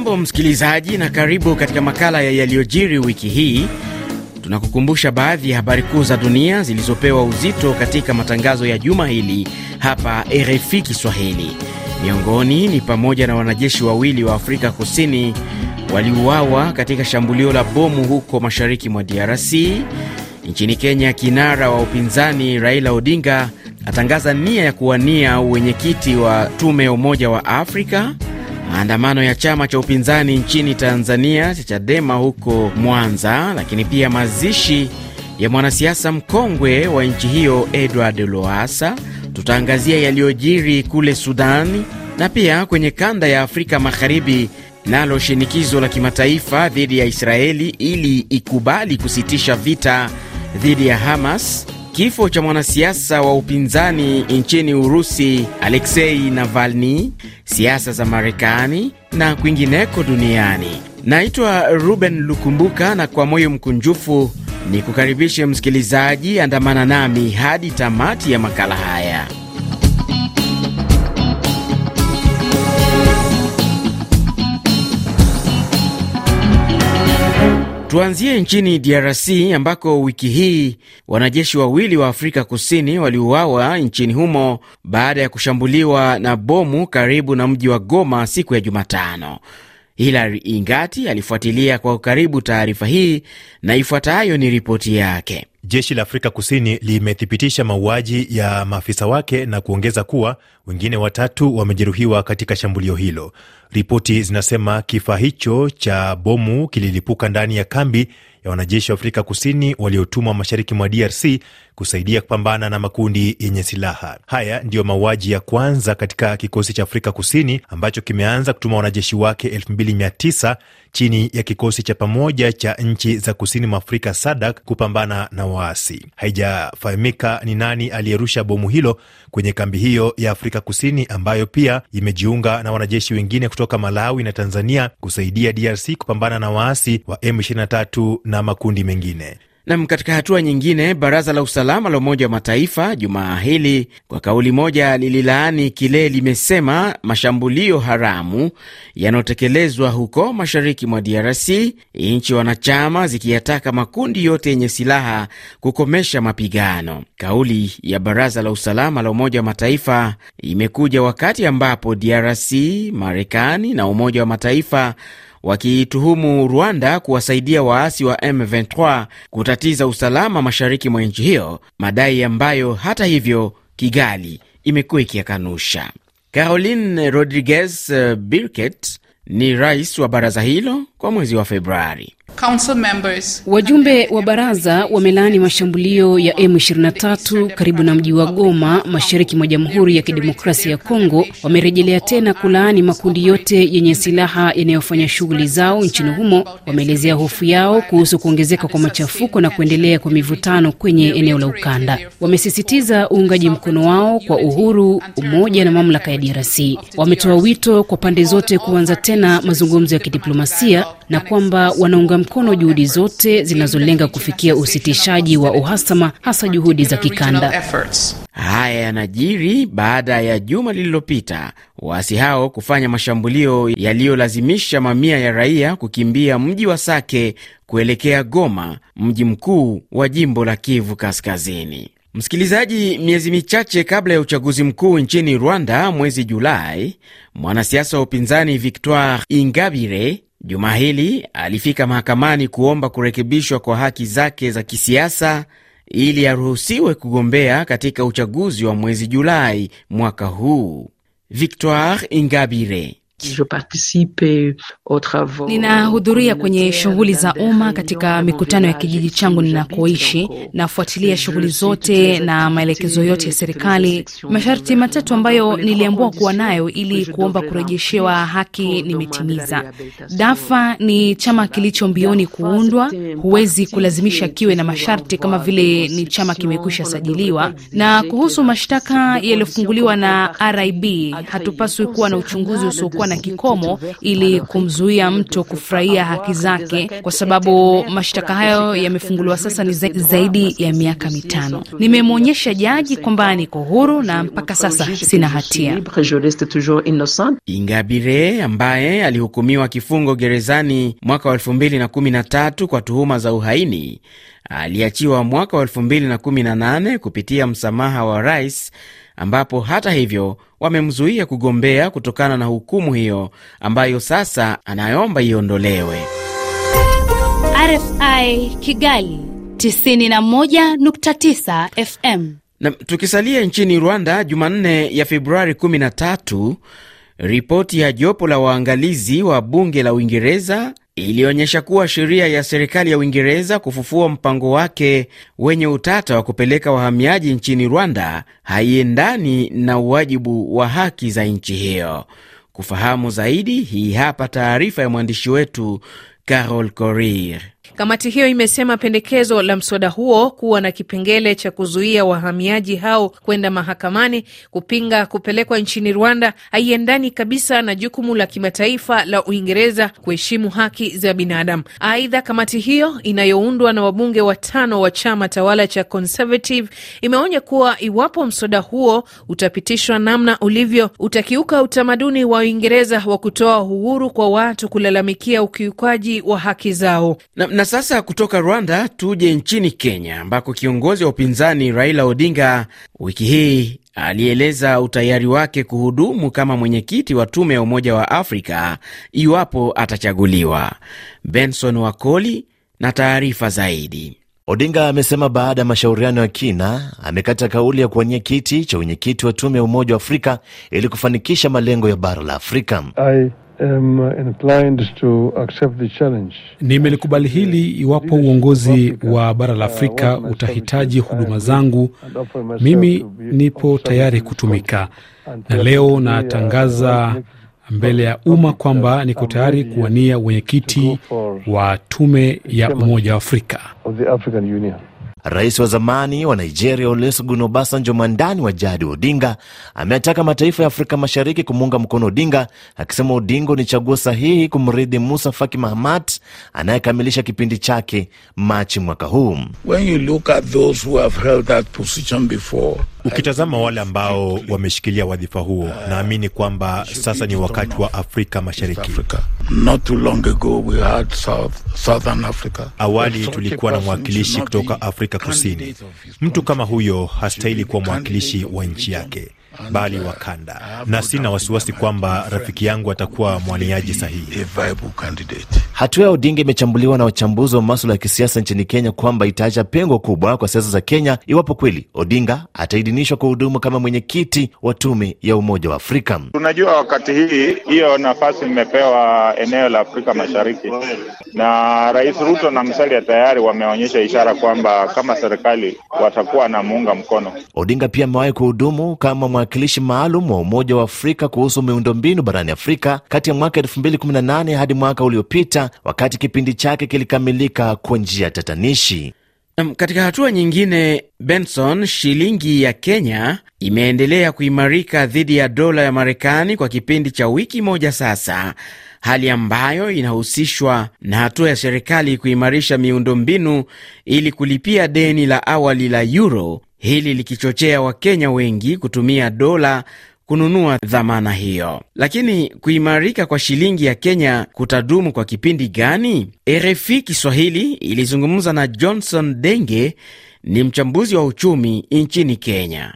Hujambo msikilizaji, na karibu katika makala ya yaliyojiri wiki hii. Tunakukumbusha baadhi ya habari kuu za dunia zilizopewa uzito katika matangazo ya juma hili hapa RFI Kiswahili. Miongoni ni pamoja na wanajeshi wawili wa Afrika Kusini waliuawa katika shambulio la bomu huko mashariki mwa DRC. Nchini Kenya, kinara wa upinzani Raila Odinga atangaza nia ya kuwania uwenyekiti wa tume ya Umoja wa Afrika. Maandamano ya chama cha upinzani nchini Tanzania cha Chadema huko Mwanza, lakini pia mazishi ya mwanasiasa mkongwe wa nchi hiyo Edward Loasa. Tutaangazia yaliyojiri kule Sudani na pia kwenye kanda ya Afrika Magharibi, nalo shinikizo la kimataifa dhidi ya Israeli ili ikubali kusitisha vita dhidi ya Hamas, kifo cha mwanasiasa wa upinzani nchini Urusi Alexei Navalny, siasa za Marekani na kwingineko duniani. Naitwa Ruben Lukumbuka, na kwa moyo mkunjufu ni kukaribishe msikilizaji, andamana nami hadi tamati ya makala haya. Tuanzie nchini DRC ambako wiki hii wanajeshi wawili wa Afrika Kusini waliuawa nchini humo baada ya kushambuliwa na bomu karibu na mji wa Goma siku ya Jumatano. Hilary Ingati alifuatilia kwa ukaribu taarifa hii na ifuatayo ni ripoti yake. Jeshi la Afrika Kusini limethibitisha mauaji ya maafisa wake na kuongeza kuwa wengine watatu wamejeruhiwa katika shambulio hilo. Ripoti zinasema kifaa hicho cha bomu kililipuka ndani ya kambi ya wanajeshi wa Afrika Kusini waliotumwa mashariki mwa DRC kusaidia kupambana na makundi yenye silaha. Haya ndiyo mauaji ya kwanza katika kikosi cha Afrika Kusini ambacho kimeanza kutuma wanajeshi wake 2900 chini ya kikosi cha pamoja cha nchi za kusini mwa Afrika SADAK kupambana na waasi. Haijafahamika ni nani aliyerusha bomu hilo kwenye kambi hiyo ya Afrika Kusini ambayo pia imejiunga na wanajeshi wengine kutoka Malawi na Tanzania kusaidia DRC kupambana na waasi wa M23 na makundi mengine. Nam, katika hatua nyingine, baraza la usalama la Umoja wa Mataifa jumaa hili kwa kauli moja lililaani kile limesema mashambulio haramu yanayotekelezwa huko mashariki mwa DRC, nchi wanachama zikiyataka makundi yote yenye silaha kukomesha mapigano. Kauli ya baraza la usalama la Umoja wa Mataifa imekuja wakati ambapo DRC, Marekani na Umoja wa Mataifa wakiituhumu Rwanda kuwasaidia waasi wa M23 kutatiza usalama mashariki mwa nchi hiyo, madai ambayo hata hivyo Kigali imekuwa ikiyakanusha. Caroline Rodriguez Birket ni rais wa baraza hilo kwa mwezi wa Februari. Wajumbe wa baraza wamelaani mashambulio ya M23 karibu na mji wa Goma, mashariki mwa Jamhuri ya Kidemokrasia ya Kongo. Wamerejelea tena kulaani makundi yote yenye silaha yanayofanya shughuli zao nchini humo. Wameelezea hofu yao kuhusu kuongezeka kwa machafuko na kuendelea kwa mivutano kwenye eneo la ukanda. Wamesisitiza uungaji mkono wao kwa uhuru, umoja na mamlaka ya DRC. Wametoa wito kwa pande zote kuanza tena mazungumzo ya kidiplomasia na kwamba wanaunga mkono juhudi zote zinazolenga kufikia usitishaji wa uhasama, hasa juhudi za kikanda. Haya yanajiri baada ya juma lililopita waasi hao kufanya mashambulio yaliyolazimisha mamia ya raia kukimbia mji wa Sake kuelekea Goma, mji mkuu wa jimbo la Kivu Kaskazini. Msikilizaji, miezi michache kabla ya uchaguzi mkuu nchini Rwanda mwezi Julai, mwanasiasa wa upinzani Victoire Ingabire juma hili alifika mahakamani kuomba kurekebishwa kwa haki zake za kisiasa ili aruhusiwe kugombea katika uchaguzi wa mwezi Julai mwaka huu. Victoire Ingabire Ninahudhuria kwenye shughuli za umma katika mikutano ya kijiji changu ninakoishi. Nafuatilia shughuli zote na maelekezo yote ya serikali. Masharti matatu ambayo niliambiwa kuwa nayo ili kuomba kurejeshewa haki nimetimiza. DAFA ni chama kilicho mbioni kuundwa, huwezi kulazimisha kiwe na masharti kama vile ni chama kimekwisha sajiliwa. Na kuhusu mashtaka yaliyofunguliwa na RIB, hatupaswi kuwa na uchunguzi usiokuwa na kikomo ili kumzuia mtu kufurahia haki zake, kwa sababu mashtaka hayo yamefunguliwa sasa ni zaidi ya miaka mitano. Nimemwonyesha jaji kwamba niko huru na mpaka sasa sina hatia. Ingabire ambaye alihukumiwa kifungo gerezani mwaka wa 2013 kwa tuhuma za uhaini aliachiwa mwaka wa 2018 kupitia msamaha wa rais, ambapo hata hivyo wamemzuia kugombea kutokana na hukumu hiyo ambayo sasa anaomba iondolewe. RFI Kigali 91.9 FM. Na tukisalia nchini Rwanda, Jumanne ya Februari 13, ripoti ya jopo la waangalizi wa bunge la Uingereza ilionyesha kuwa sheria ya serikali ya Uingereza kufufua mpango wake wenye utata wa kupeleka wahamiaji nchini Rwanda haiendani na uwajibu wa haki za nchi hiyo. Kufahamu zaidi, hii hapa taarifa ya mwandishi wetu Carol Korir. Kamati hiyo imesema pendekezo la mswada huo kuwa na kipengele cha kuzuia wahamiaji hao kwenda mahakamani kupinga kupelekwa nchini Rwanda haiendani kabisa na jukumu la kimataifa la Uingereza kuheshimu haki za binadamu. Aidha, kamati hiyo inayoundwa na wabunge watano wa chama tawala cha Conservative imeonya kuwa iwapo mswada huo utapitishwa namna ulivyo, utakiuka utamaduni wa Uingereza wa kutoa uhuru kwa watu kulalamikia ukiukaji wa haki zao na, na sasa kutoka Rwanda tuje nchini Kenya ambako kiongozi wa upinzani Raila Odinga wiki hii alieleza utayari wake kuhudumu kama mwenyekiti wa tume ya Umoja wa Afrika iwapo atachaguliwa. Benson Wakoli na taarifa zaidi. Odinga amesema baada ya mashauriano ya kina amekata kauli ya kuwania kiti cha wenyekiti wa tume ya Umoja wa Afrika ili kufanikisha malengo ya bara la Afrika. I... Nimelikubali hili iwapo uongozi wa bara la Afrika utahitaji huduma zangu, mimi nipo tayari kutumika, na leo natangaza mbele ya umma kwamba niko tayari kuwania wenyekiti wa tume ya Umoja wa Afrika. Rais wa zamani wa Nigeria Olusegun Obasanjo, mwandani wa jadi wa Odinga, ameataka mataifa ya Afrika Mashariki kumuunga mkono Odinga, akisema Odinga ni chaguo sahihi kumrithi Musa Faki Mahamat anayekamilisha kipindi chake Machi mwaka huu. Ukitazama wale ambao wameshikilia wadhifa huo, naamini kwamba sasa ni wakati wa Afrika Mashariki. Awali tulikuwa na mwakilishi kutoka Afrika Kusini. Mtu kama huyo hastahili kuwa mwakilishi wa nchi yake bali wa kanda, na sina wasiwasi kwamba rafiki yangu atakuwa mwaniaji sahihi. Hatua ya Odinga imechambuliwa na wachambuzi wa maswala ya kisiasa nchini Kenya kwamba itaacha pengo kubwa kwa siasa za Kenya iwapo kweli Odinga ataidhinishwa kuhudumu kama mwenyekiti wa tume ya Umoja wa Afrika. Tunajua wakati hii hiyo nafasi imepewa eneo la Afrika Mashariki, na Rais Ruto na Musalia tayari wameonyesha ishara kwamba kama serikali watakuwa na muunga mkono. Odinga pia amewahi kuhudumu kama mwakilishi maalum wa Umoja wa Afrika kuhusu miundombinu barani Afrika kati ya mwaka 2018 hadi mwaka uliopita, wakati kipindi chake kilikamilika kwa njia tatanishi. Katika hatua nyingine, Benson, shilingi ya Kenya imeendelea kuimarika dhidi ya dola ya Marekani kwa kipindi cha wiki moja sasa, hali ambayo inahusishwa na hatua ya serikali kuimarisha miundombinu ili kulipia deni la awali la euro, hili likichochea Wakenya wengi kutumia dola kununua dhamana hiyo. Lakini kuimarika kwa shilingi ya Kenya kutadumu kwa kipindi gani? RFI Kiswahili ilizungumza na Johnson Denge, ni mchambuzi wa uchumi nchini Kenya.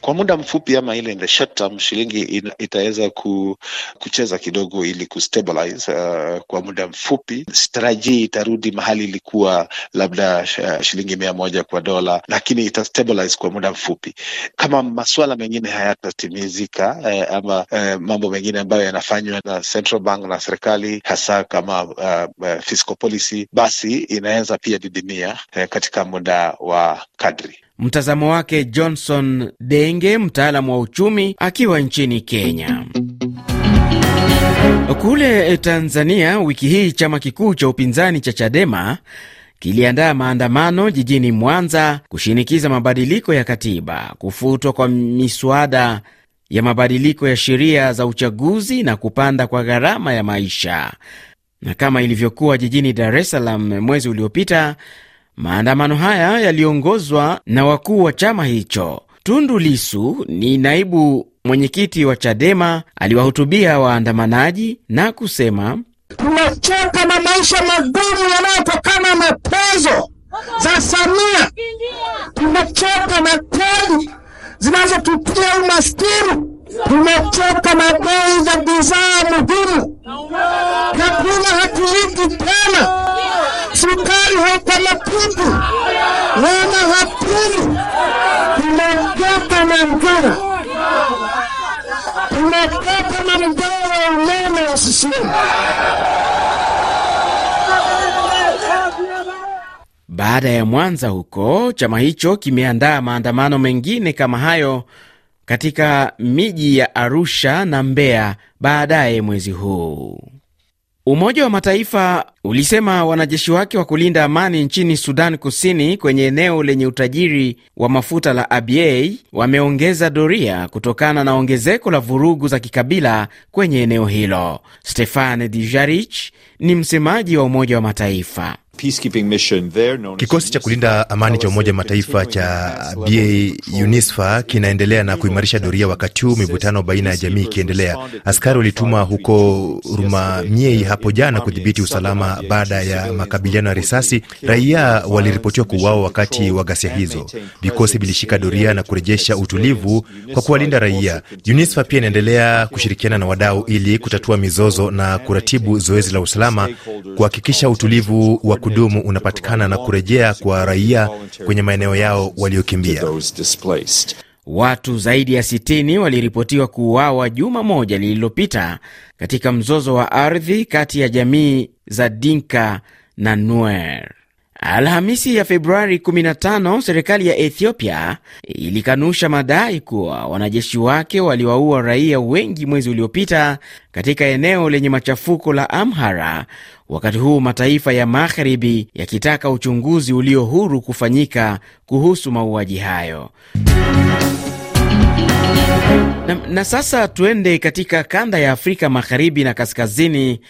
Kwa muda mfupi ama ile in the short term, shilingi itaweza ku, kucheza kidogo ili kustabilize uh, kwa muda mfupi. Sitarajii itarudi mahali ilikuwa labda uh, shilingi mia moja kwa dola, lakini itastabilize kwa muda mfupi. Kama masuala mengine hayatatimizika eh, ama eh, mambo mengine ambayo yanafanywa na central bank na serikali hasa kama uh, fiscal policy, basi inaweza pia didimia eh, katika muda wa kadri. Mtazamo wake Johnson Denge, mtaalamu wa uchumi akiwa nchini Kenya. Kule Tanzania, wiki hii chama kikuu cha upinzani cha Chadema kiliandaa maandamano jijini Mwanza kushinikiza mabadiliko ya katiba, kufutwa kwa miswada ya mabadiliko ya sheria za uchaguzi na kupanda kwa gharama ya maisha. Na kama ilivyokuwa jijini Dar es Salaam mwezi uliopita, maandamano haya yaliongozwa na wakuu wa chama hicho. Tundu Lisu ni naibu mwenyekiti wa Chadema, aliwahutubia waandamanaji na kusema, tumechoka na maisha magumu yanayotokana na tozo za Samia. Tumechoka na kodi zinazotutia umaskini. Tumechoka na bei za bidhaa muhimu, hakuna hatuwiki tena. Sukari haipamakitu wala hakuni. Tumechoka na njaa, tumechoka na mgao wa umeme wa sisimu. Baada ya Mwanza huko, chama hicho kimeandaa maandamano mengine kama hayo katika miji ya Arusha na Mbeya baadaye mwezi huu. Umoja wa Mataifa ulisema wanajeshi wake wa kulinda amani nchini Sudan Kusini kwenye eneo lenye utajiri wa mafuta la Abyei wameongeza doria kutokana na ongezeko la vurugu za kikabila kwenye eneo hilo. Stefan Dijarich ni msemaji wa Umoja wa Mataifa. Kikosi cha kulinda amani cha Umoja Mataifa cha BA UNISFA kinaendelea na kuimarisha doria, wakati huu mivutano baina ya jamii ikiendelea. Askari walituma huko Rumamiei hapo jana kudhibiti usalama baada ya makabiliano ya risasi. Raia waliripotiwa kuuawa wakati wa ghasia hizo. Vikosi vilishika doria na kurejesha utulivu kwa kuwalinda raia. UNISFA pia inaendelea kushirikiana na wadau ili kutatua mizozo na kuratibu zoezi la usalama, kuhakikisha utulivu wa kudumu unapatikana na kurejea kwa raia kwenye maeneo yao waliokimbia. Watu zaidi ya 60 waliripotiwa kuuawa juma moja lililopita katika mzozo wa ardhi kati ya jamii za Dinka na Nuer. Alhamisi ya Februari 15 serikali ya Ethiopia ilikanusha madai kuwa wanajeshi wake waliwaua raia wengi mwezi uliopita katika eneo lenye machafuko la Amhara, wakati huu mataifa ya magharibi yakitaka uchunguzi ulio huru kufanyika kuhusu mauaji hayo. Na, na sasa tuende katika kanda ya Afrika magharibi na kaskazini.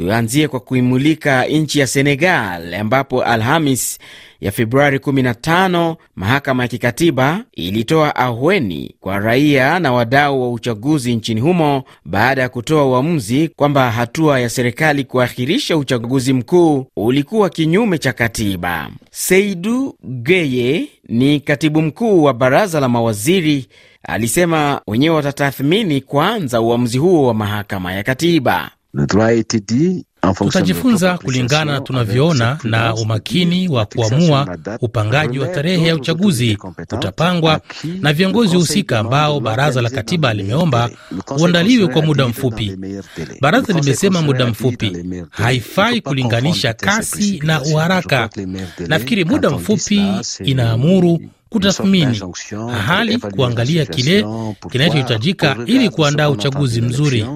Tuanzie kwa kuimulika nchi ya Senegal ambapo Alhamis ya Februari 15 mahakama ya kikatiba ilitoa ahweni kwa raia na wadau wa uchaguzi nchini humo baada ya kutoa uamuzi kwamba hatua ya serikali kuahirisha uchaguzi mkuu ulikuwa kinyume cha katiba. Seidu Geye ni katibu mkuu wa baraza la mawaziri, alisema wenyewe watatathmini kwanza uamuzi huo wa mahakama ya katiba. Le droit a été dit, Tutajifunza kulingana na tunavyoona, na umakini wa kuamua upangaji wa tarehe ya uchaguzi utapangwa na viongozi husika ambao baraza la katiba limeomba uandaliwe kwa muda mfupi. Baraza limesema muda mfupi, haifai kulinganisha kasi na uharaka. Nafikiri muda mfupi inaamuru kutathmini hali, kuangalia kile kinachohitajika ili kuandaa uchaguzi mzuri.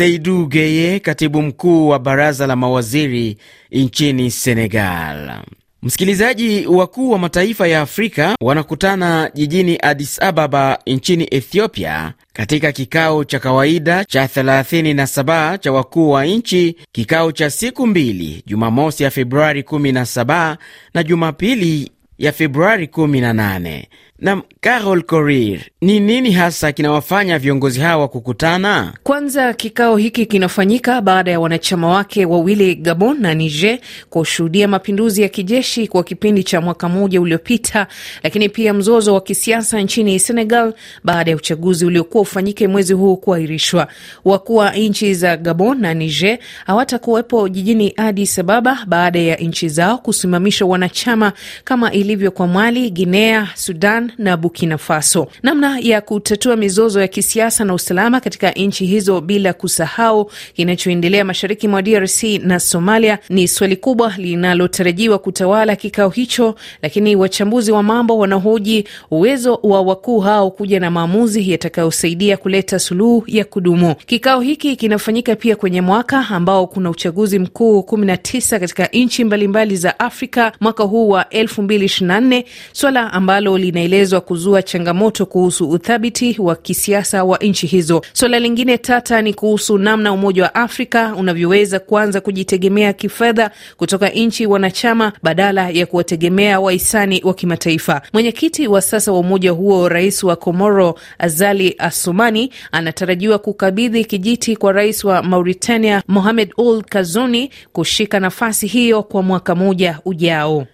Seidu Geye, katibu mkuu wa baraza la mawaziri nchini Senegal. Msikilizaji, wakuu wa mataifa ya Afrika wanakutana jijini Addis Ababa nchini Ethiopia katika kikao cha kawaida cha 37 cha wakuu wa nchi, kikao cha siku mbili, Jumamosi ya Februari 17 na Jumapili ya Februari 18. Na Carol Korir, ni nini hasa kinawafanya viongozi hawa kukutana? Kwanza, kikao hiki kinafanyika baada ya wanachama wake wawili Gabon na Niger kushuhudia mapinduzi ya kijeshi kwa kipindi cha mwaka mmoja uliopita, lakini pia mzozo wa kisiasa nchini Senegal baada ya uchaguzi uliokuwa ufanyike mwezi huu kuahirishwa. Wakuu wa nchi za Gabon na Niger hawatakuwepo jijini Addis Ababa baada ya nchi zao kusimamisha wanachama kama ilivyo kwa Mali, Guinea, Sudan na Burkina Faso. Namna ya kutatua mizozo ya kisiasa na usalama katika nchi hizo bila kusahau kinachoendelea mashariki mwa DRC na Somalia ni swali kubwa linalotarajiwa kutawala kikao hicho, lakini wachambuzi wa mambo wanahoji uwezo wa wakuu hao kuja na maamuzi yatakayosaidia kuleta suluhu ya kudumu. Kikao hiki kinafanyika pia kwenye mwaka ambao kuna uchaguzi mkuu 19 katika nchi mbalimbali za Afrika mwaka huu wa 2024, swala ambalo linaeleza inaelezwa kuzua changamoto kuhusu uthabiti wa kisiasa wa nchi hizo. Suala lingine tata ni kuhusu namna Umoja wa Afrika unavyoweza kuanza kujitegemea kifedha kutoka nchi wanachama badala ya kuwategemea wahisani wa kimataifa. Mwenyekiti wa sasa wa umoja huo, rais wa Komoro Azali Asumani, anatarajiwa kukabidhi kijiti kwa rais wa Mauritania Mohamed Ould Kazuni kushika nafasi hiyo kwa mwaka mmoja ujao.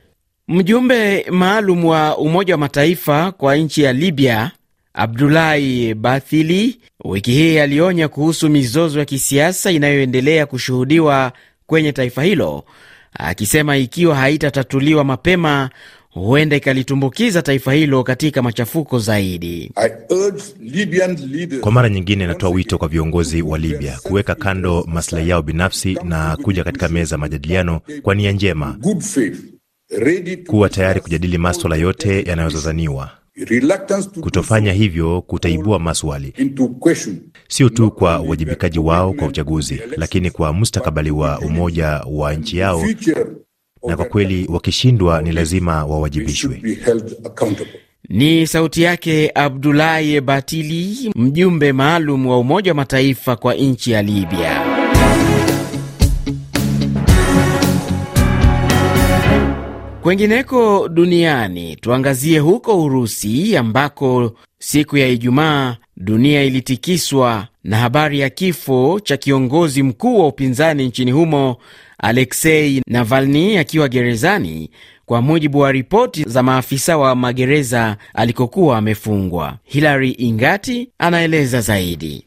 Mjumbe maalum wa Umoja wa Mataifa kwa nchi ya Libya Abdulahi Bathili wiki hii alionya kuhusu mizozo ya kisiasa inayoendelea kushuhudiwa kwenye taifa hilo, akisema ikiwa haitatatuliwa mapema huenda ikalitumbukiza taifa hilo katika machafuko zaidi. Kwa mara nyingine, inatoa wito kwa viongozi wa Libya kuweka kando maslahi yao binafsi na kuja katika meza ya majadiliano kwa nia njema, kuwa tayari kujadili maswala yote yanayozozaniwa. Kutofanya hivyo kutaibua maswali sio tu kwa uwajibikaji wao kwa uchaguzi, lakini kwa mustakabali wa umoja wa nchi yao na kwa kweli wakishindwa ni lazima wawajibishwe. Ni sauti yake Abdulahi Batili, mjumbe maalum wa Umoja wa Mataifa kwa nchi ya Libya. Kwengineko duniani, tuangazie huko Urusi ambako siku ya Ijumaa dunia ilitikiswa na habari ya kifo cha kiongozi mkuu wa upinzani nchini humo Aleksei Navalny akiwa gerezani, kwa mujibu wa ripoti za maafisa wa magereza alikokuwa amefungwa. Hilary Ingati anaeleza zaidi.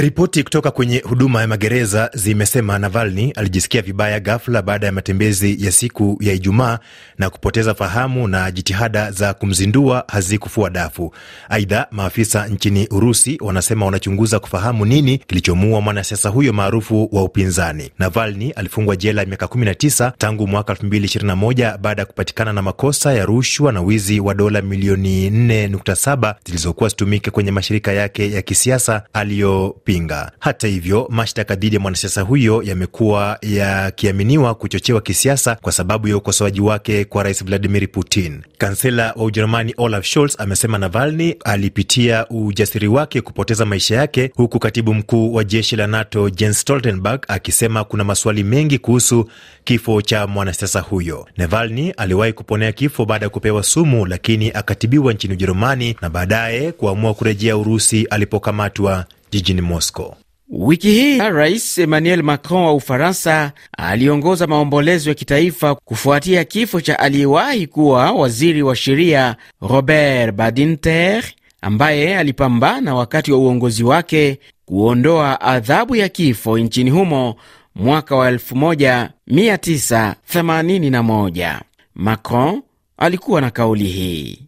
Ripoti kutoka kwenye huduma ya magereza zimesema Navalny alijisikia vibaya ghafla baada ya matembezi ya siku ya Ijumaa na kupoteza fahamu na jitihada za kumzindua hazikufua dafu. Aidha, maafisa nchini Urusi wanasema wanachunguza kufahamu nini kilichomuua mwanasiasa huyo maarufu wa upinzani. Navalny alifungwa jela miaka 19 tangu mwaka 2021 baada ya kupatikana na makosa ya rushwa na wizi wa dola milioni 4.7 zilizokuwa zitumike kwenye mashirika yake ya kisiasa aliyo pinga. Hata hivyo, mashtaka dhidi ya mwanasiasa huyo yamekuwa yakiaminiwa kuchochewa kisiasa kwa sababu ya ukosoaji wake kwa rais Vladimir Putin. Kansela wa Ujerumani Olaf Scholz amesema Navalny alipitia ujasiri wake kupoteza maisha yake, huku katibu mkuu wa jeshi la NATO Jens Stoltenberg akisema kuna maswali mengi kuhusu kifo cha mwanasiasa huyo. Navalny aliwahi kuponea kifo baada ya kupewa sumu, lakini akatibiwa nchini Ujerumani na baadaye kuamua kurejea Urusi alipokamatwa jijini Moscow. Wiki hii Rais Emmanuel Macron wa Ufaransa aliongoza maombolezo ya kitaifa kufuatia kifo cha aliyewahi kuwa waziri wa sheria Robert Badinter ambaye alipambana wakati wa uongozi wake kuondoa adhabu ya kifo nchini humo mwaka wa 1981. Macron alikuwa na kauli hii: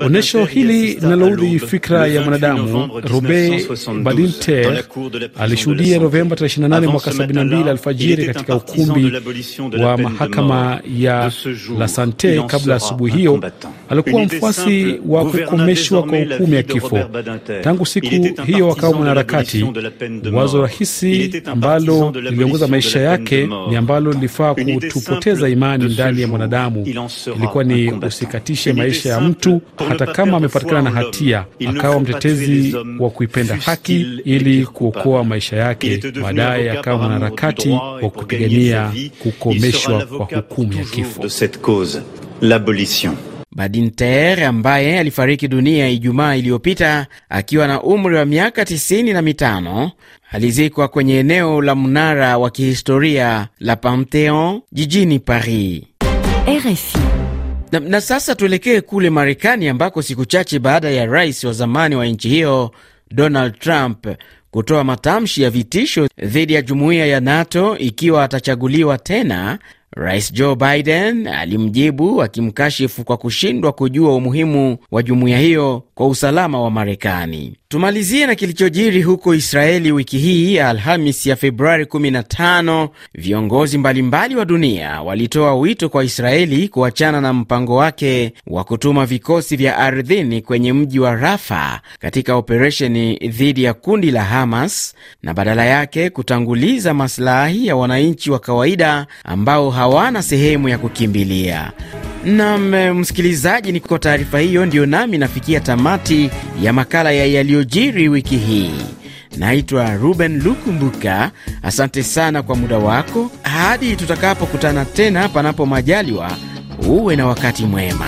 Onyesho hili linaloudhi fikra ya mwanadamu. Robert Badinter alishuhudia Novemba 28 mwaka 72 alfajiri katika ukumbi wa mahakama ya La Sante. Kabla asubuhi hiyo, alikuwa mfuasi wa kukomeshwa kwa hukumu ya kifo. Tangu siku hiyo akawa mwanaharakati. Wazo rahisi ambalo liliongoza maisha yake ni ambalo lilifaa kutupoteza imani ndani ya mwanadamu, ilikuwa ni usikatishe maisha ya mtu hata kama amepatikana na hatia. Akawa mtetezi wa kuipenda haki ili kuokoa maisha yake. Baadaye akawa mwanaharakati wa kupigania kukomeshwa kwa hukumu ya kifo. Badinter ambaye alifariki dunia Ijumaa iliyopita akiwa na umri wa miaka tisini na mitano alizikwa kwenye eneo la mnara wa kihistoria la Pantheon jijini Paris. RFI. Na, na sasa tuelekee kule Marekani ambako siku chache baada ya rais wa zamani wa nchi hiyo Donald Trump kutoa matamshi ya vitisho dhidi ya jumuiya ya NATO ikiwa atachaguliwa tena, Rais Joe Biden alimjibu akimkashifu kwa kushindwa kujua umuhimu wa jumuiya hiyo kwa usalama wa Marekani. Tumalizie na kilichojiri huko Israeli wiki hii ya Alhamis ya Februari 15. Viongozi mbalimbali wa dunia walitoa wito kwa Israeli kuachana na mpango wake wa kutuma vikosi vya ardhini kwenye mji wa Rafa katika operesheni dhidi ya kundi la Hamas na badala yake kutanguliza masilahi ya wananchi wa kawaida ambao hawana sehemu ya kukimbilia. Nam msikilizaji, ni kwa taarifa hiyo ndiyo nami nafikia tamati ya makala ya yaliyojiri wiki hii. Naitwa Ruben Lukumbuka. Asante sana kwa muda wako. Hadi tutakapokutana tena, panapo majaliwa, uwe na wakati mwema.